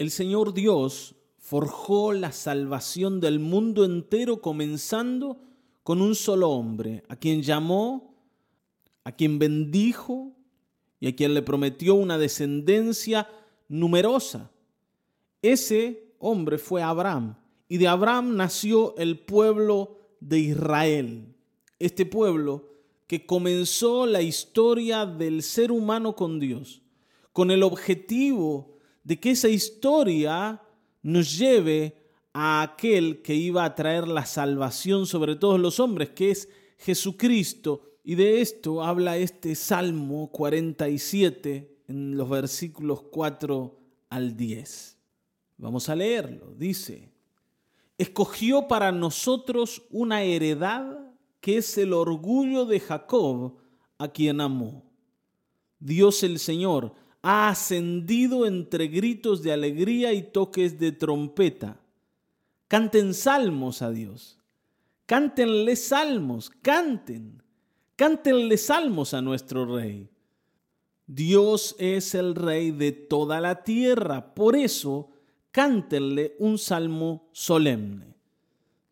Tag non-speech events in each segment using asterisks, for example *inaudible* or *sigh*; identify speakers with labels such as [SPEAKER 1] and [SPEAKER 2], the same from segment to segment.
[SPEAKER 1] El Señor Dios forjó la salvación del mundo entero comenzando con un solo hombre, a quien llamó, a quien bendijo y a quien le prometió una descendencia numerosa. Ese hombre fue Abraham y de Abraham nació el pueblo de Israel. Este pueblo que comenzó la historia del ser humano con Dios, con el objetivo de que esa historia nos lleve a aquel que iba a traer la salvación sobre todos los hombres, que es Jesucristo. Y de esto habla este Salmo 47 en los versículos 4 al 10. Vamos a leerlo. Dice, escogió para nosotros una heredad que es el orgullo de Jacob, a quien amó. Dios el Señor ha ascendido entre gritos de alegría y toques de trompeta. Canten salmos a Dios. Cántenle salmos, canten. Cántenle salmos a nuestro Rey. Dios es el Rey de toda la tierra, por eso cántenle un salmo solemne.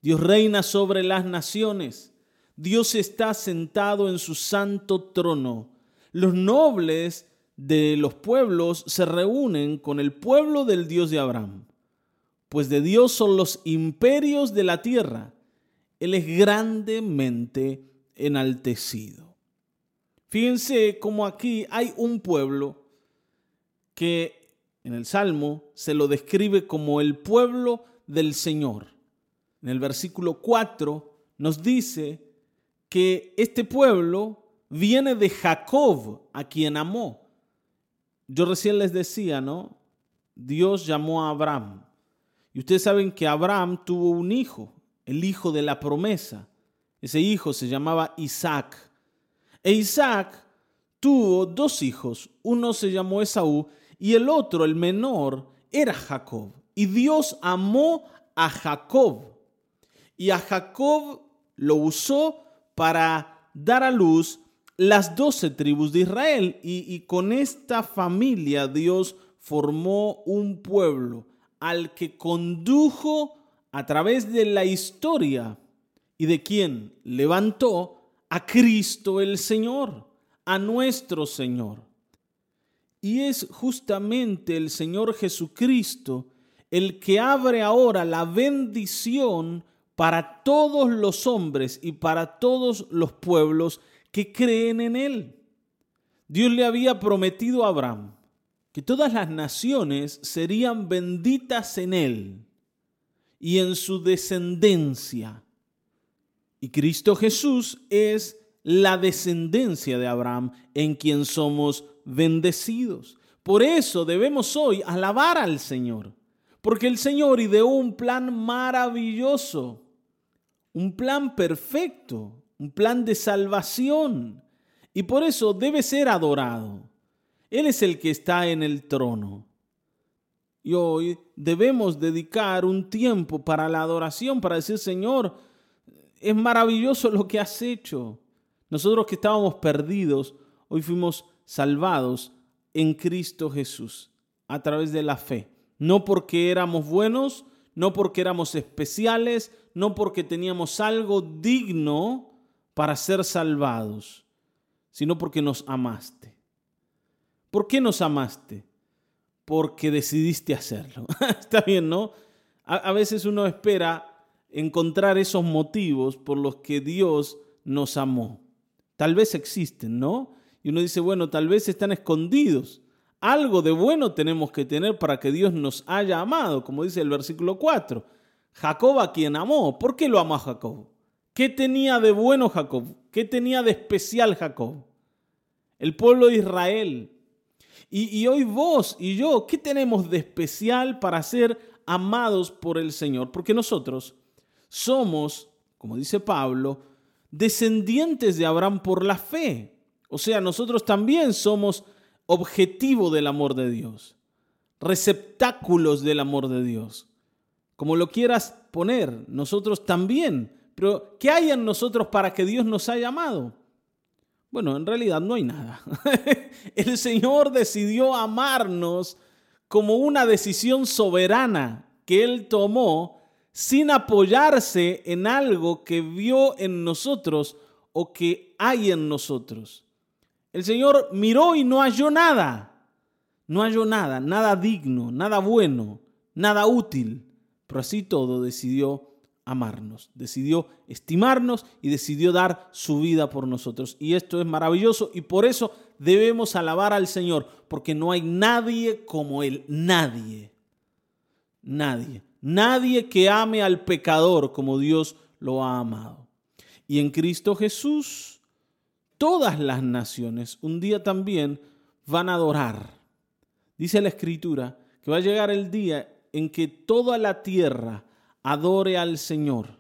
[SPEAKER 1] Dios reina sobre las naciones. Dios está sentado en su santo trono. Los nobles de los pueblos se reúnen con el pueblo del Dios de Abraham, pues de Dios son los imperios de la tierra. Él es grandemente enaltecido. Fíjense cómo aquí hay un pueblo que en el Salmo se lo describe como el pueblo del Señor. En el versículo 4 nos dice que este pueblo viene de Jacob, a quien amó. Yo recién les decía, ¿no? Dios llamó a Abraham. Y ustedes saben que Abraham tuvo un hijo, el hijo de la promesa. Ese hijo se llamaba Isaac. E Isaac tuvo dos hijos. Uno se llamó Esaú y el otro, el menor, era Jacob. Y Dios amó a Jacob. Y a Jacob lo usó para dar a luz las doce tribus de Israel. Y, con esta familia Dios formó un pueblo al que condujo a través de la historia y de quien levantó a Cristo el Señor, a nuestro Señor. Y es justamente el Señor Jesucristo el que abre ahora la bendición para todos los hombres y para todos los pueblos que creen en Él. Dios le había prometido a Abraham que todas las naciones serían benditas en Él y en su descendencia. Y Cristo Jesús es la descendencia de Abraham en quien somos bendecidos. Por eso debemos hoy alabar al Señor, porque el Señor ideó un plan maravilloso un plan perfecto, un plan de salvación. Y por eso debe ser adorado. Él es el que está en el trono. Y hoy debemos dedicar un tiempo para la adoración, para decir, Señor, es maravilloso lo que has hecho. Nosotros que estábamos perdidos, hoy fuimos salvados en Cristo Jesús a través de la fe. No porque éramos buenos, no porque éramos especiales, no porque teníamos algo digno para ser salvados, sino porque nos amaste. ¿Por qué nos amaste? Porque decidiste hacerlo. *laughs* Está bien, ¿no? A, veces uno espera encontrar esos motivos por los que Dios nos amó. Tal vez existen, ¿no? Y uno dice, bueno, tal vez están escondidos. Algo de bueno tenemos que tener para que Dios nos haya amado, como dice el versículo 4. Jacob a quien amó. ¿Por qué lo amó a Jacob? ¿Qué tenía de bueno Jacob? ¿Qué tenía de especial Jacob? El pueblo de Israel. Y, hoy vos y yo, ¿qué tenemos de especial para ser amados por el Señor? Porque nosotros somos, como dice Pablo, descendientes de Abraham por la fe. O sea, nosotros también somos objetivo del amor de Dios, receptáculos del amor de Dios. Como lo quieras poner, nosotros también. Pero, ¿qué hay en nosotros para que Dios nos haya amado? Bueno, en realidad no hay nada. *laughs* El Señor decidió amarnos como una decisión soberana que Él tomó sin apoyarse en algo que vio en nosotros o que hay en nosotros. El Señor miró y no halló nada. No halló nada, nada digno, nada bueno, nada útil. Pero así todo decidió amarnos, decidió estimarnos y decidió dar su vida por nosotros. Y esto es maravilloso y por eso debemos alabar al Señor, porque no hay nadie como Él, nadie, nadie, nadie que ame al pecador como Dios lo ha amado. Y en Cristo Jesús, todas las naciones un día también van a adorar. Dice la Escritura que va a llegar el día en que toda la tierra adore al Señor.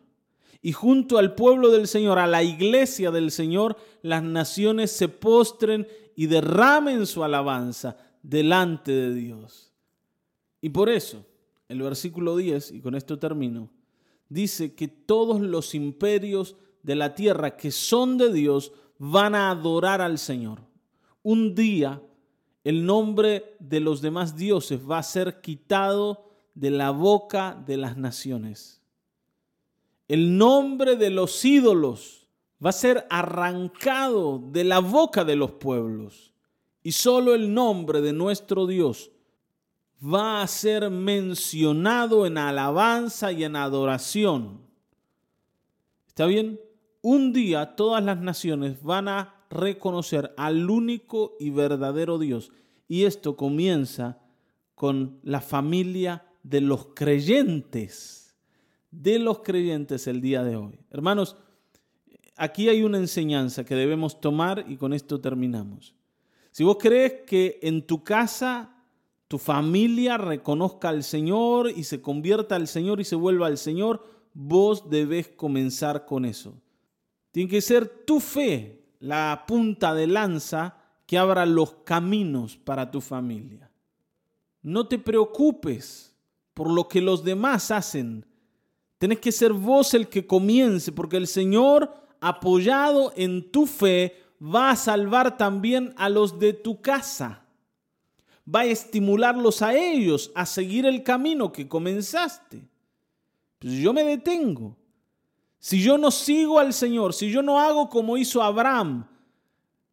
[SPEAKER 1] Y junto al pueblo del Señor, a la iglesia del Señor, las naciones se postren y derramen su alabanza delante de Dios. Y por eso, el versículo 10, y con esto termino, dice que todos los imperios de la tierra que son de Dios van a adorar al Señor. Un día el nombre de los demás dioses va a ser quitado de la boca de las naciones. El nombre de los ídolos va a ser arrancado de la boca de los pueblos. Y solo el nombre de nuestro Dios va a ser mencionado en alabanza y en adoración. ¿Está bien? Un día todas las naciones van a reconocer al único y verdadero Dios. Y esto comienza con la familia de los creyentes, de los creyentes el día de hoy. Hermanos, aquí hay una enseñanza que debemos tomar y con esto terminamos. Si vos crees que en tu casa tu familia reconozca al Señor y se convierta al Señor y se vuelva al Señor, vos debes comenzar con eso. Tiene que ser tu fe la punta de lanza que abra los caminos para tu familia. No te preocupes por lo que los demás hacen. Tenés que ser vos el que comience, porque el Señor, apoyado en tu fe, va a salvar también a los de tu casa. Va a estimularlos a ellos a seguir el camino que comenzaste. Pues yo me detengo. Si yo no sigo al Señor, si yo no hago como hizo Abraham,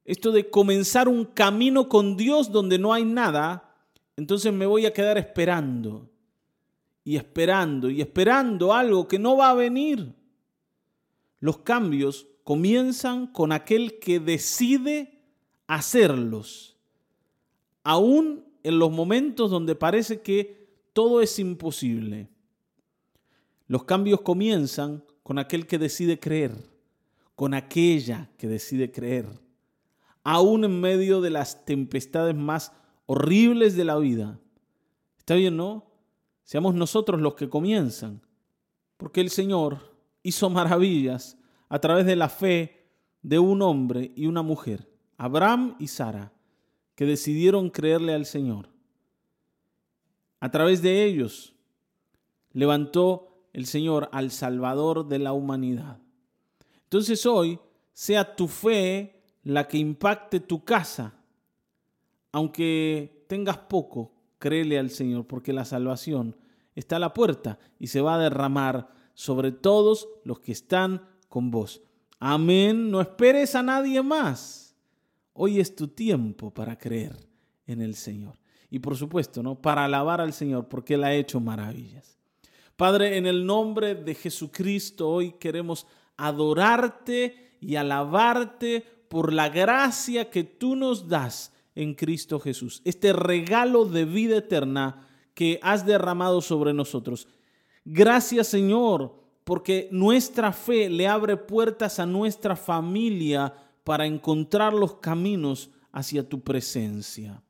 [SPEAKER 1] esto de comenzar un camino con Dios donde no hay nada, entonces me voy a quedar esperando y esperando y esperando algo que no va a venir. Los cambios comienzan con aquel que decide hacerlos, aún en los momentos donde parece que todo es imposible. Los cambios comienzan con aquel que decide creer, con aquella que decide creer, aún en medio de las tempestades más horribles de la vida. ¿Está bien, no? Seamos nosotros los que comienzan, porque el Señor hizo maravillas a través de la fe de un hombre y una mujer, Abraham y Sara, que decidieron creerle al Señor. A través de ellos levantó el Señor al Salvador de la humanidad. Entonces hoy sea tu fe la que impacte tu casa, aunque tengas poco, créele al Señor, porque la salvación está a la puerta y se va a derramar sobre todos los que están con vos. Amén. No esperes a nadie más. Hoy es tu tiempo para creer en el Señor. Y por supuesto, ¿no? Para alabar al Señor porque Él ha hecho maravillas. Padre, en el nombre de Jesucristo, hoy queremos adorarte y alabarte por la gracia que tú nos das en Cristo Jesús, este regalo de vida eterna que has derramado sobre nosotros. Gracias Señor, porque nuestra fe le abre puertas a nuestra familia para encontrar los caminos hacia tu presencia.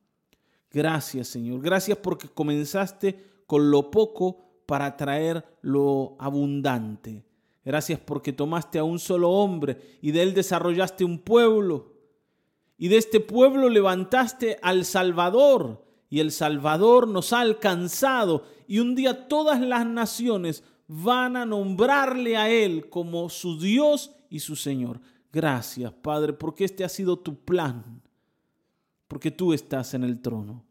[SPEAKER 1] Gracias Señor, gracias porque comenzaste con lo poco para traer lo abundante. Gracias porque tomaste a un solo hombre y de él desarrollaste un pueblo y de este pueblo levantaste al Salvador, y el Salvador nos ha alcanzado, y un día todas las naciones van a nombrarle a Él como su Dios y su Señor. Gracias, Padre, porque este ha sido tu plan, porque tú estás en el trono,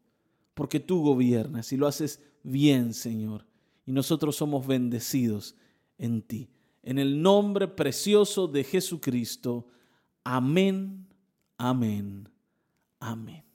[SPEAKER 1] porque tú gobiernas y lo haces bien, Señor. Y nosotros somos bendecidos en ti. En el nombre precioso de Jesucristo. Amén, amén, amén.